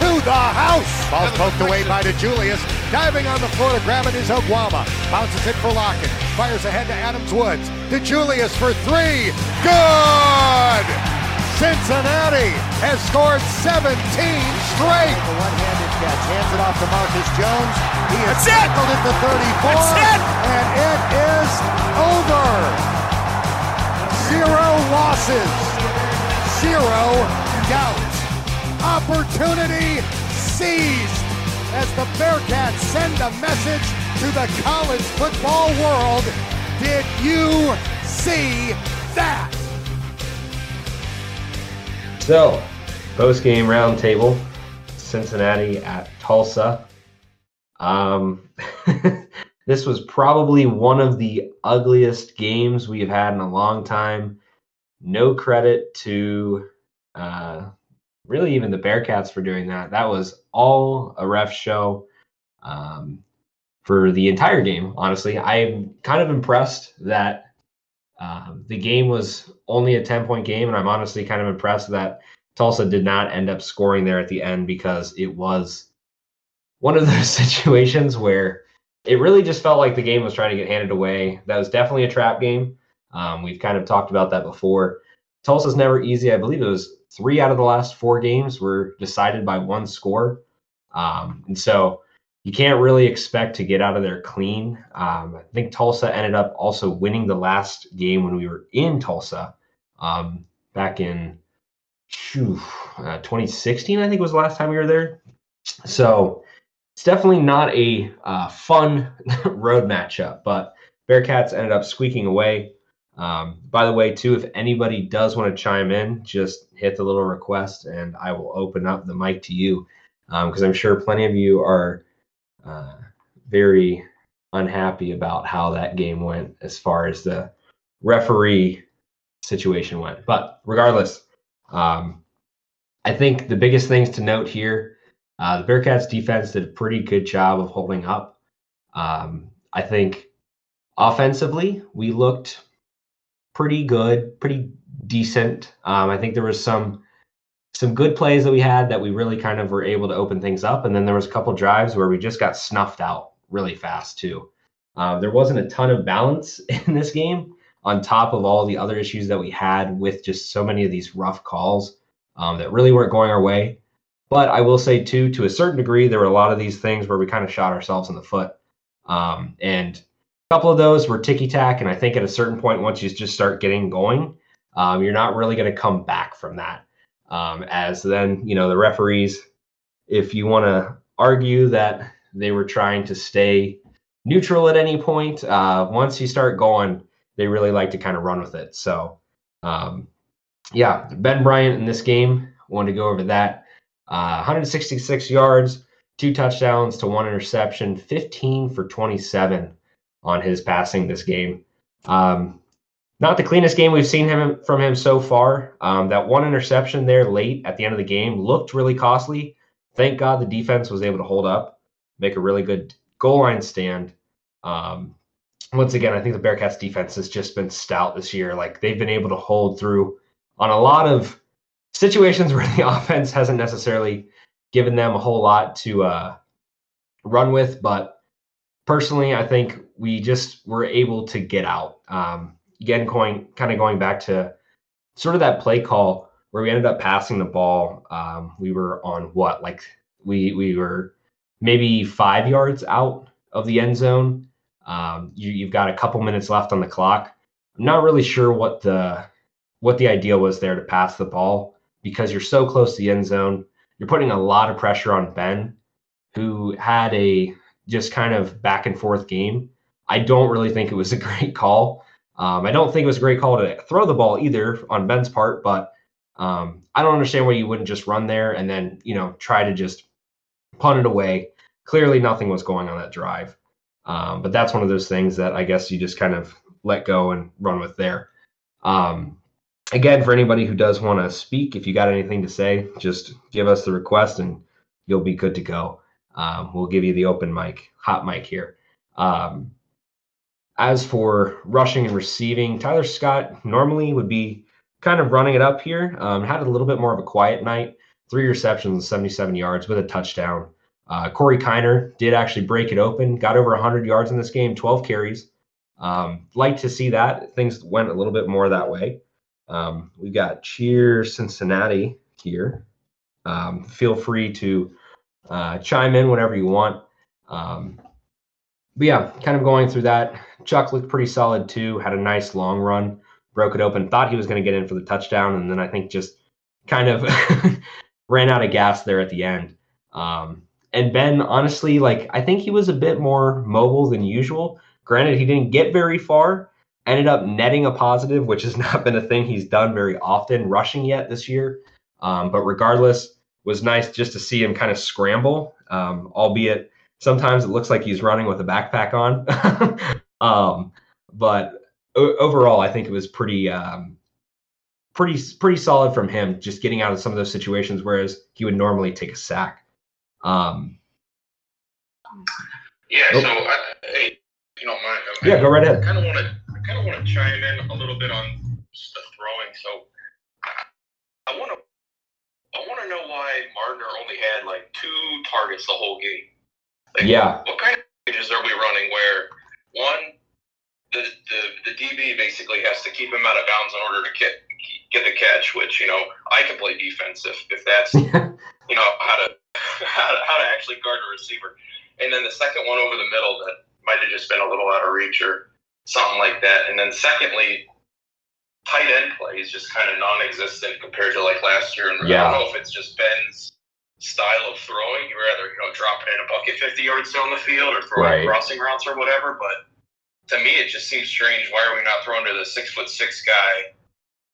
to the house. Ball's poked away by DeJulius. Diving on the floor to grab it is Oguama. Bounces it for Lockett. Fires ahead to Adams Woods. DeJulius for three. Good! Cincinnati has scored 17 straight. The one-handed catch. Hands it off to Marcus Jones. He is That's it! tackled at the 34. That's it! And it is over. Zero losses. Zero doubt. Opportunity seized as the Bearcats send a message to the college football world. Did you see that? So, post game roundtable, Cincinnati at Tulsa. Um, this was probably one of the ugliest games we have had in a long time. No credit to uh, really even the Bearcats for doing that. That was all a ref show um, for the entire game. Honestly, I'm kind of impressed that um, the game was only a 10 point game, and I'm honestly kind of impressed that Tulsa did not end up scoring there at the end because it was one of those situations where it really just felt like the game was trying to get handed away. That was definitely a trap game. Um, we've kind of talked about that before. Tulsa's never easy. I believe it was three out of the last four games were decided by one score. Um, and so you can't really expect to get out of there clean. Um, I think Tulsa ended up also winning the last game when we were in Tulsa um, back in phew, uh, 2016, I think was the last time we were there. So it's definitely not a uh, fun road matchup, but Bearcats ended up squeaking away. Um, by the way, too, if anybody does want to chime in, just hit the little request and I will open up the mic to you because I'm sure plenty of you are uh, very unhappy about how that game went as far as the referee situation went. But regardless, um, I think the biggest things to note here uh, the Bearcats defense did a pretty good job of holding up. Um, I think offensively, we looked pretty good, pretty decent. Um, I think there was some some good plays that we had that we really kind of were able to open things up, and then there was a couple drives where we just got snuffed out really fast too. Uh, there wasn't a ton of balance in this game on top of all the other issues that we had with just so many of these rough calls um, that really weren't going our way. But I will say too, to a certain degree, there were a lot of these things where we kind of shot ourselves in the foot. Um, and couple of those were ticky tack. And I think at a certain point, once you just start getting going, um, you're not really going to come back from that. Um, as then, you know, the referees, if you want to argue that they were trying to stay neutral at any point, uh, once you start going, they really like to kind of run with it. So, um, yeah, Ben Bryant in this game, wanted to go over that. Uh, 166 yards, two touchdowns to one interception, 15 for 27 on his passing this game. Um, not the cleanest game we've seen him from him so far. Um, that one interception there late at the end of the game looked really costly. Thank God the defense was able to hold up, make a really good goal line stand. Um, once again, I think the Bearcats defense has just been stout this year. Like they've been able to hold through on a lot of situations where the offense hasn't necessarily given them a whole lot to uh, run with. But personally, I think we just were able to get out. Um, again, going kind of going back to sort of that play call where we ended up passing the ball. Um, we were on what like we we were maybe five yards out of the end zone. Um, you, have got a couple minutes left on the clock. I'm not really sure what the what the idea was there to pass the ball because you're so close to the end zone. You're putting a lot of pressure on Ben, who had a just kind of back and forth game. I don't really think it was a great call. Um, I don't think it was a great call to throw the ball either on Ben's part, but um, I don't understand why you wouldn't just run there and then you know try to just punt it away. Clearly, nothing was going on that drive, um, but that's one of those things that I guess you just kind of let go and run with there. Um, again, for anybody who does want to speak, if you got anything to say, just give us the request and you'll be good to go. Um, we'll give you the open mic, hot mic here. Um, as for rushing and receiving, Tyler Scott normally would be kind of running it up here. Um, had a little bit more of a quiet night, three receptions, 77 yards with a touchdown. Uh, Corey Kiner did actually break it open, got over 100 yards in this game, 12 carries. Um, like to see that. Things went a little bit more that way. Um, we've got Cheer Cincinnati here. Um, feel free to uh, chime in whenever you want. Um, but yeah, kind of going through that. Chuck looked pretty solid too. Had a nice long run, broke it open. Thought he was going to get in for the touchdown, and then I think just kind of ran out of gas there at the end. Um, and Ben, honestly, like I think he was a bit more mobile than usual. Granted, he didn't get very far. Ended up netting a positive, which has not been a thing he's done very often rushing yet this year. Um, but regardless, was nice just to see him kind of scramble, um, albeit sometimes it looks like he's running with a backpack on. um, but o- overall, I think it was pretty, um, pretty, pretty solid from him, just getting out of some of those situations, whereas he would normally take a sack. Um, yeah. Oh. So, I, hey, you know, my, yeah, go right ahead. I kind of want to kind of want to chime in a little bit on the throwing. So I want to I want to know why Mardner only had like two targets the whole game. Like, yeah. What kind of packages are we running where one the, the the DB basically has to keep him out of bounds in order to get get the catch, which you know I can play defense if if that's you know how to how to, how to actually guard a receiver. And then the second one over the middle that might have just been a little out of reach or something like that. And then secondly, tight end play is just kind of non-existent compared to like last year. And yeah. I don't know if it's just Ben's style of throwing. You rather you know drop it in a bucket 50 yards down the field or throw right. crossing routes or whatever. But to me, it just seems strange. Why are we not throwing to the six foot six guy?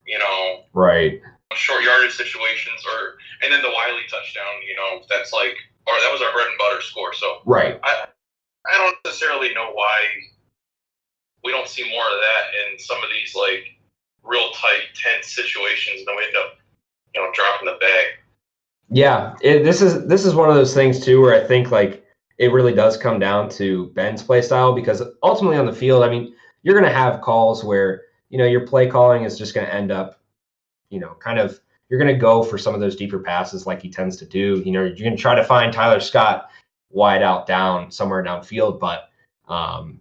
You know, right? Short yardage situations, or and then the Whyle touchdown. You know, that's like, or that was our bread and butter score. So right. I I don't necessarily know why we don't see more of that in some of these like real tight, tense situations, and then we end up, you know, dropping the bag. Yeah, it, this is this is one of those things too where I think like it really does come down to Ben's play style because ultimately on the field, I mean, you're going to have calls where you know your play calling is just going to end up, you know, kind of you're going to go for some of those deeper passes like he tends to do. You know, you're going to try to find Tyler Scott wide out down somewhere downfield, but um,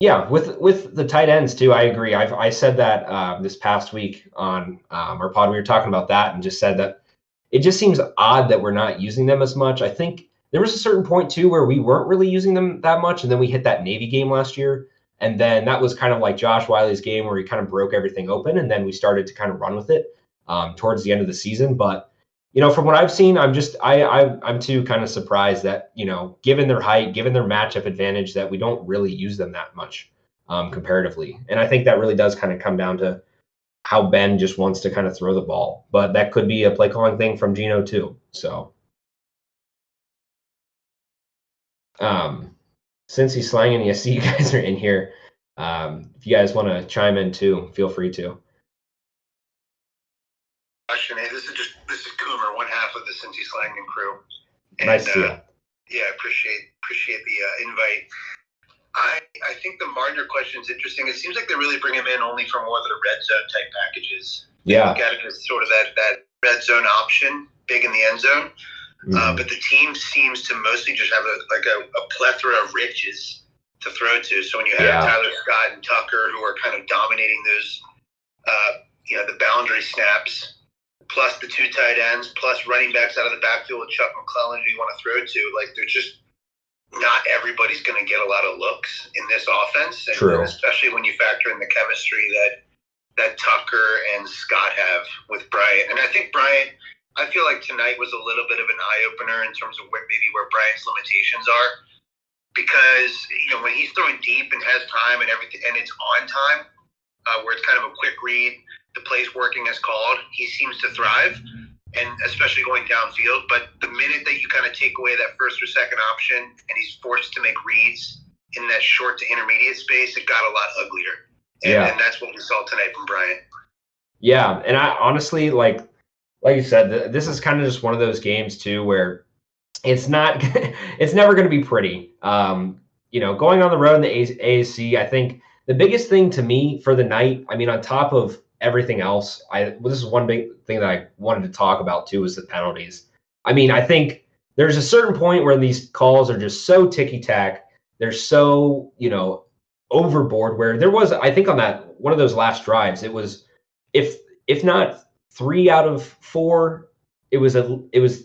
yeah, with with the tight ends too, I agree. I've I said that uh, this past week on um, our pod. We were talking about that and just said that it just seems odd that we're not using them as much. I think there was a certain point too where we weren't really using them that much, and then we hit that Navy game last year, and then that was kind of like Josh Whyle's game where he kind of broke everything open, and then we started to kind of run with it um, towards the end of the season. But you know, from what I've seen, I'm just I, I I'm too kind of surprised that you know, given their height, given their matchup advantage, that we don't really use them that much um, comparatively. And I think that really does kind of come down to how Ben just wants to kind of throw the ball, but that could be a play calling thing from Gino too. So, um, since he's slanging, you see you guys are in here. Um, if you guys want to chime in too, feel free to. Question: Hey, this is one half of the Cincy Slangin crew. And, nice to uh, Yeah, I appreciate appreciate the uh, invite. I I think the Mardner question is interesting. It seems like they really bring him in only for more of the red zone type packages. Yeah, at it as sort of that that red zone option, big in the end zone. Mm-hmm. Uh, but the team seems to mostly just have a like a, a plethora of riches to throw to. So when you have yeah. Tyler Scott and Tucker who are kind of dominating those, uh, you know, the boundary snaps, plus the two tight ends, plus running backs out of the backfield with Chuck McClelland who you want to throw to. Like they're just not everybody's going to get a lot of looks in this offense, and True. especially when you factor in the chemistry that that Tucker and Scott have with Bryant. And I think Bryant, I feel like tonight was a little bit of an eye opener in terms of where maybe where Bryant's limitations are, because you know when he's throwing deep and has time and everything, and it's on time, uh, where it's kind of a quick read, the play's working as called, he seems to thrive and especially going downfield. But the minute that you kind of take away that first or second option and he's forced to make reads in that short to intermediate space, it got a lot uglier. And, Yeah. and that's what we saw tonight from Bryant. Yeah, and I honestly like, like you said, th- this is kind of just one of those games too where it's not, it's never going to be pretty. Um, you know, going on the road in the A- AAC, I think the biggest thing to me for the night, I mean, on top of everything else, I well, this is one big thing that I wanted to talk about too is the penalties. I mean, I think there's a certain point where these calls are just so ticky tack. They're so you know overboard. Where there was, I think, on that one of those last drives, it was if if not three out of four, it was a it was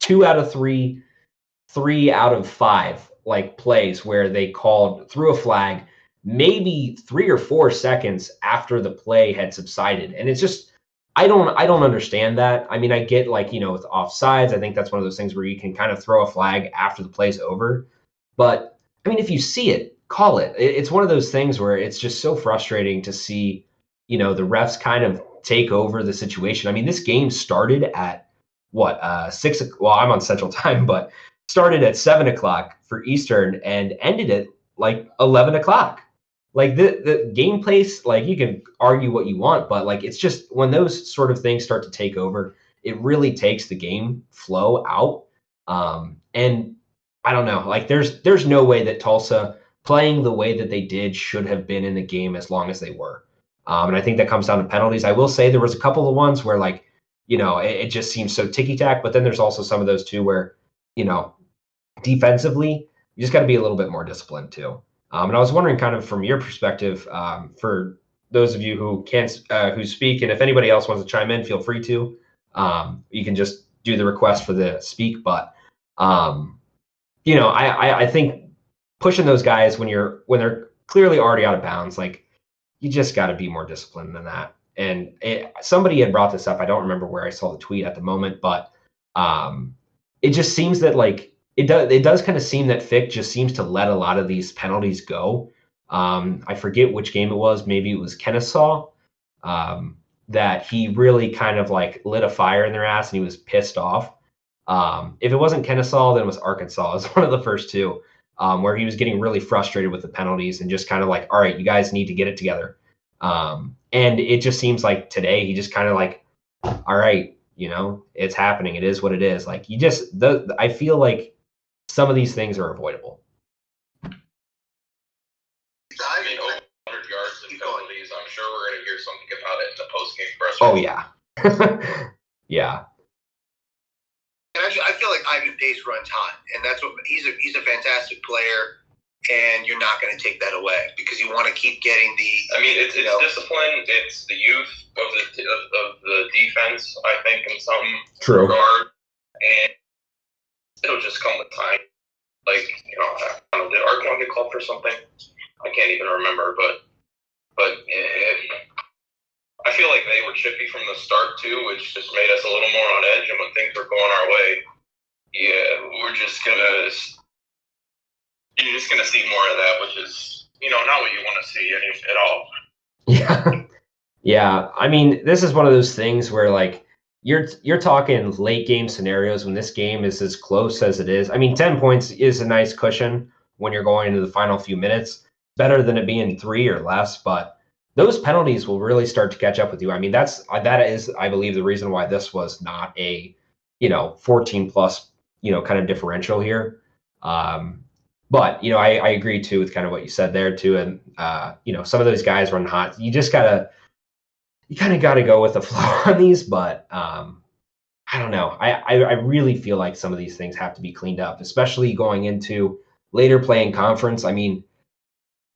two out of three, three out of five like plays where they called threw a flag maybe three or four seconds after the play had subsided. And it's just i don't i don't understand that. I mean i get like you know with offsides i think that's one of those things where you can kind of throw a flag after the play's over. But i mean if you see it call it. It- it's one of those things where it's just so frustrating to see you know the refs kind of take over the situation. I mean this game started at what uh six well i'm on central time but started at seven o'clock for eastern and ended at like 11 o'clock like the the game place like you can argue what you want but like it's just when those sort of things start to take over it really takes the game flow out. Um and i don't know like there's there's no way that tulsa playing the way that they did should have been in the game as long as they were. Um and i think that comes down to penalties. I will say there was a couple of ones where like you know it, it just seems so ticky tack but then there's also some of those too where you know defensively you just got to be a little bit more disciplined too um, and I was wondering, kind of from your perspective, um, for those of you who can't uh, who speak, and if anybody else wants to chime in, feel free to. Um, you can just do the request for the speak, but um, you know, I, I I think pushing those guys when you're when they're clearly already out of bounds, like you just got to be more disciplined than that. And it, somebody had brought this up. I don't remember where I saw the tweet at the moment, but um, it just seems that like it does it does kind of seem that Fick just seems to let a lot of these penalties go. Um, I forget which game it was. Maybe it was Kennesaw. Um, that he really kind of like lit a fire in their ass and he was pissed off. Um, if it wasn't Kennesaw, then it was Arkansas. It was one of the first two um, where he was getting really frustrated with the penalties and just kind of like, all right, you guys need to get it together. Um, and it just seems like today he just kind of like, all right, you know, it's happening. It is what it is. Like you just, the, I feel like some of these things are avoidable. I mean, over 100 yards and penalties. I'm sure we're going to hear something about it in the post-game press. Oh yeah, yeah, And I, I feel like Ivan Pace runs hot, and that's what he's a he's a fantastic player, and you're not going to take that away because you want to keep getting the. I mean, it's, it's know, discipline. It's the youth of the of, of the defense. I think in some true. regard, and it'll just come with time. Like you know, I don't know, did Arkansas get called for something? I can't even remember, but but eh, I feel like they were chippy from the start too, which just made us a little more on edge. And when things were going our way, yeah, we're just gonna you're just gonna see more of that, which is you know not what you want to see any, at all. Yeah. Yeah. I mean, this is one of those things where like you're you're talking late game scenarios when this game is as close as it is. I mean, 10 points is a nice cushion when you're going into the final few minutes. Better than it being 3 or less, but those penalties will really start to catch up with you. I mean, that's that is I believe the reason why this was not a, you know, 14 plus, you know, kind of differential here. Um but you know, I, I agree too with kind of what you said there too. And uh, you know, some of those guys run hot. You just gotta you kind of gotta go with the flow on these, but um I don't know. I, I I really feel like some of these things have to be cleaned up, especially going into later playing conference. I mean,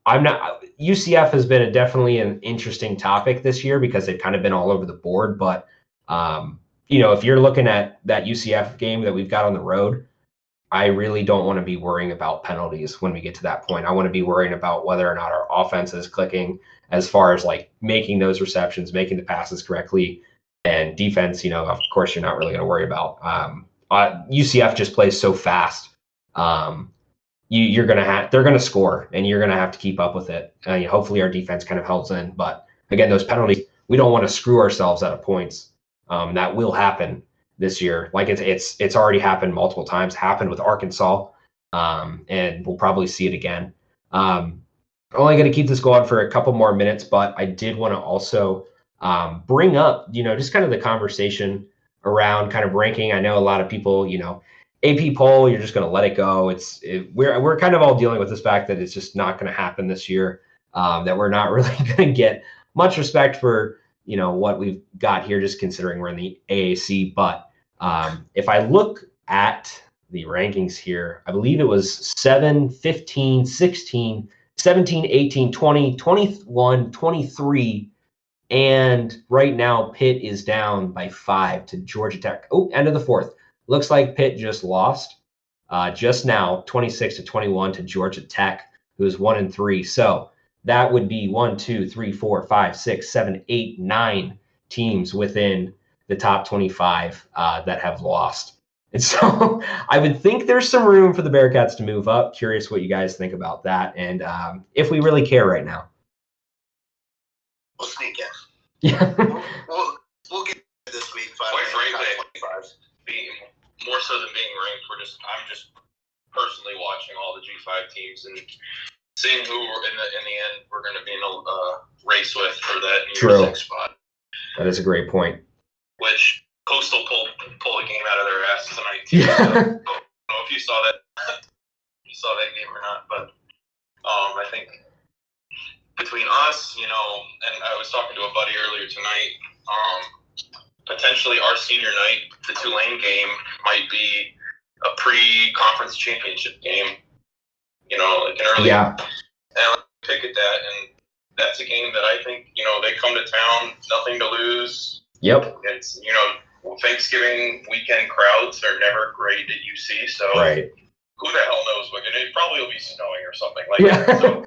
I'm not UCF has been a definitely an interesting topic this year because they've kind of been all over the board. But um, you know, if you're looking at that UCF game that we've got on the road, I really don't want to be worrying about penalties when we get to that point. I want to be worrying about whether or not our offense is clicking as far as like making those receptions, making the passes correctly, and defense. You know, of course, you're not really going to worry about. Um, uh, UCF just plays so fast. Um, you, you're gonna have they're gonna score, and you're gonna have to keep up with it. Uh, you know, hopefully, our defense kind of holds in, but again, those penalties, we don't want to screw ourselves out of points. Um, that will happen this year. Like it's it's it's already happened multiple times. Happened with Arkansas, um, and we'll probably see it again. Um, only going to keep this going for a couple more minutes, but I did want to also um, bring up, you know, just kind of the conversation around kind of ranking. I know a lot of people, you know, AP poll, you're just going to let it go. It's it, we're we're kind of all dealing with this fact that it's just not going to happen this year. Um, that we're not really going to get much respect for you know what we've got here, just considering we're in the AAC. But um, if I look at the rankings here, I believe it was 7, 15, 16, 17, 18, 20, 21, 23. And right now, Pitt is down by five to Georgia Tech. Oh, end of the fourth. Looks like Pitt just lost uh, just now, 26 to 21 to Georgia Tech, who is one and three. So that would be one, two, three, four, five, six, seven, eight, nine teams within the top 25 uh, that have lost. And so I would think there's some room for the Bearcats to move up. Curious what you guys think about that and um, if we really care right now. We'll sneak in. Yeah. we'll, we'll, we'll get this week. Five, Quite frankly, being more so than being ranked, we're just I'm just personally watching all the G5 teams and seeing who in the in the end we're going to be in a uh, race with for that New True. Year's Six spot. That is a great point. Which Coastal pulled pull a game out of their ass tonight. Too, yeah. So, I don't know if you saw that you saw that game or not, but um, I think between us, you know, and I was talking to a buddy earlier tonight. Um, potentially our senior night, the Tulane game might be a pre-conference championship game. You know, like an early. Yeah. And pick at that, and that's a game that I think you know they come to town, nothing to lose. Yep. It's you know Thanksgiving weekend crowds are never great at UC, so right. who the hell knows what? It probably will be snowing or something like yeah. that. So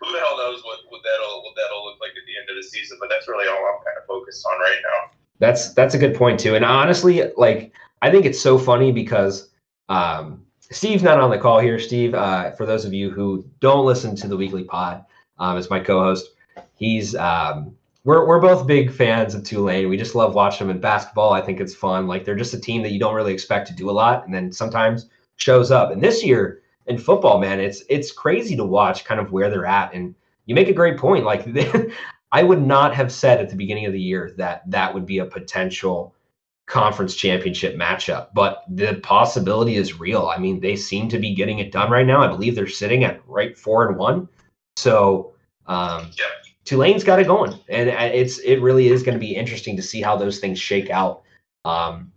who the hell knows what, what that'll what that'll look like at the end of the season? But that's really all I'm kind of focused on right now. That's that's a good point too. And honestly, like I think it's so funny because um, Steve's not on the call here. Steve, uh, for those of you who don't listen to the weekly pod, um, as my co-host, he's um, we're we're both big fans of Tulane. We just love watching them in basketball. I think it's fun. Like they're just a team that you don't really expect to do a lot, and then sometimes shows up. And this year in football, man, it's it's crazy to watch kind of where they're at. And you make a great point. Like I would not have said at the beginning of the year that that would be a potential conference championship matchup, but the possibility is real. I mean, they seem to be getting it done right now. I believe they're sitting at right four and one. So um, yeah. Tulane's got it going, and uh, it's it really is going to be interesting to see how those things shake out. Um,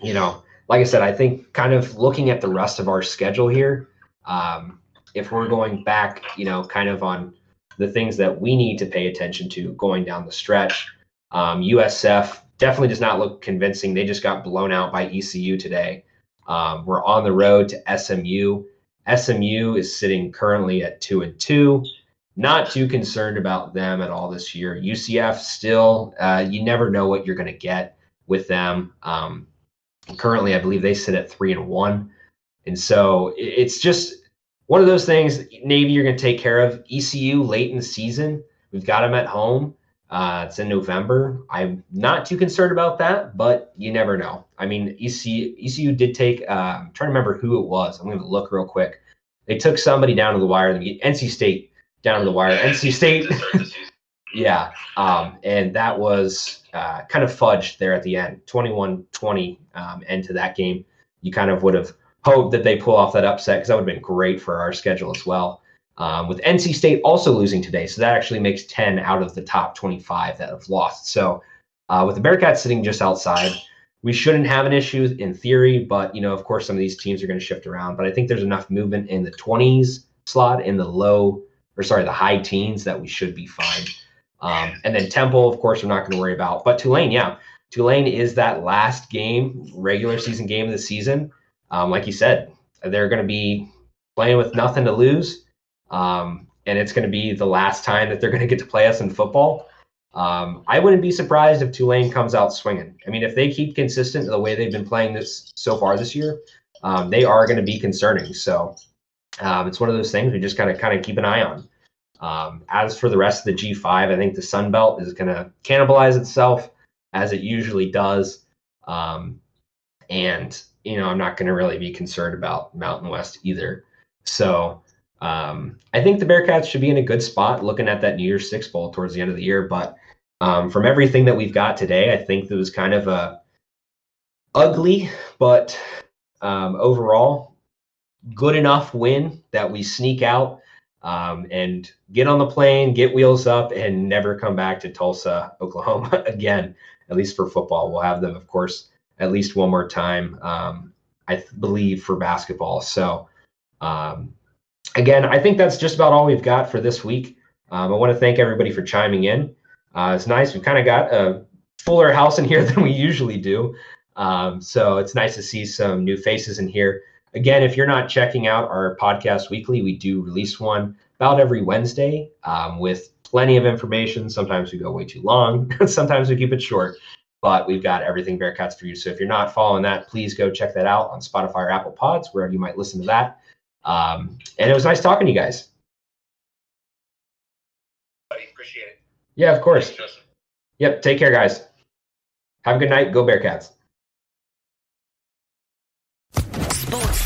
you know, like I said, I think kind of looking at the rest of our schedule here, um, if we're going back, you know, kind of on the things that we need to pay attention to going down the stretch. Um, USF definitely does not look convincing. They just got blown out by ECU today. Um, we're on the road to SMU. SMU is sitting currently at two and two. Not too concerned about them at all this year. UCF still, uh, you never know what you're going to get with them. Um, currently, I believe they sit at three and one, and so it's just one of those things. Navy, you're going to take care of. ECU late in the season, we've got them at home. Uh, it's in November. I'm not too concerned about that, but you never know. I mean, ECU, ECU did take, uh, I'm trying to remember who it was. I'm going to look real quick. They took somebody down to the wire. NC State down to the wire. NC State. yeah. Um, and that was uh, kind of fudged there at the end 21 20 um, end to that game. You kind of would have hoped that they pull off that upset because that would have been great for our schedule as well um, with NC State also losing today. So that actually makes 10 out of the top 25 that have lost. So uh, with the Bearcats sitting just outside, we shouldn't have an issue in theory, but you know, of course, some of these teams are going to shift around. But I think there's enough movement in the 20s slot, in the low, or sorry, the high teens that we should be fine. Um, and then Temple, of course, we're not going to worry about. But Tulane, yeah, Tulane is that last game, regular season game of the season. um, like you said, they're going to be playing with nothing to lose. Um, and it's going to be the last time that they're going to get to play us in football. Um, I wouldn't be surprised if Tulane comes out swinging. I mean, if they keep consistent the way they've been playing this so far this year, um, they are going to be concerning. So um, it's one of those things we just kind of kind of keep an eye on. Um, as for the rest of the G5, I think the Sun Belt is going to cannibalize itself as it usually does. Um, and you know, I'm not going to really be concerned about Mountain West either. So um, I think the Bearcats should be in a good spot looking at that New Year's Six Bowl towards the end of the year. But um, from everything that we've got today, I think it was kind of a ugly, but um, overall good enough win that we sneak out um, and get on the plane, get wheels up, and never come back to Tulsa, Oklahoma again. At least for football, we'll have them, of course, at least one more time. Um, I th- believe for basketball. So um, again, I think that's just about all we've got for this week. Um, I want to thank everybody for chiming in. Uh, it's nice. We've kind of got a fuller house in here than we usually do. Um, so it's nice to see some new faces in here. Again, if you're not checking out our podcast weekly, we do release one about every Wednesday um, with plenty of information. Sometimes we go way too long, sometimes we keep it short, but we've got everything Bearcats for you. So if you're not following that, please go check that out on Spotify or Apple Pods, wherever you might listen to that. Um, and it was nice talking to you guys. Appreciate it. Yeah, of course. Thanks, yep. Take care, guys. Have a good night. Go Bearcats.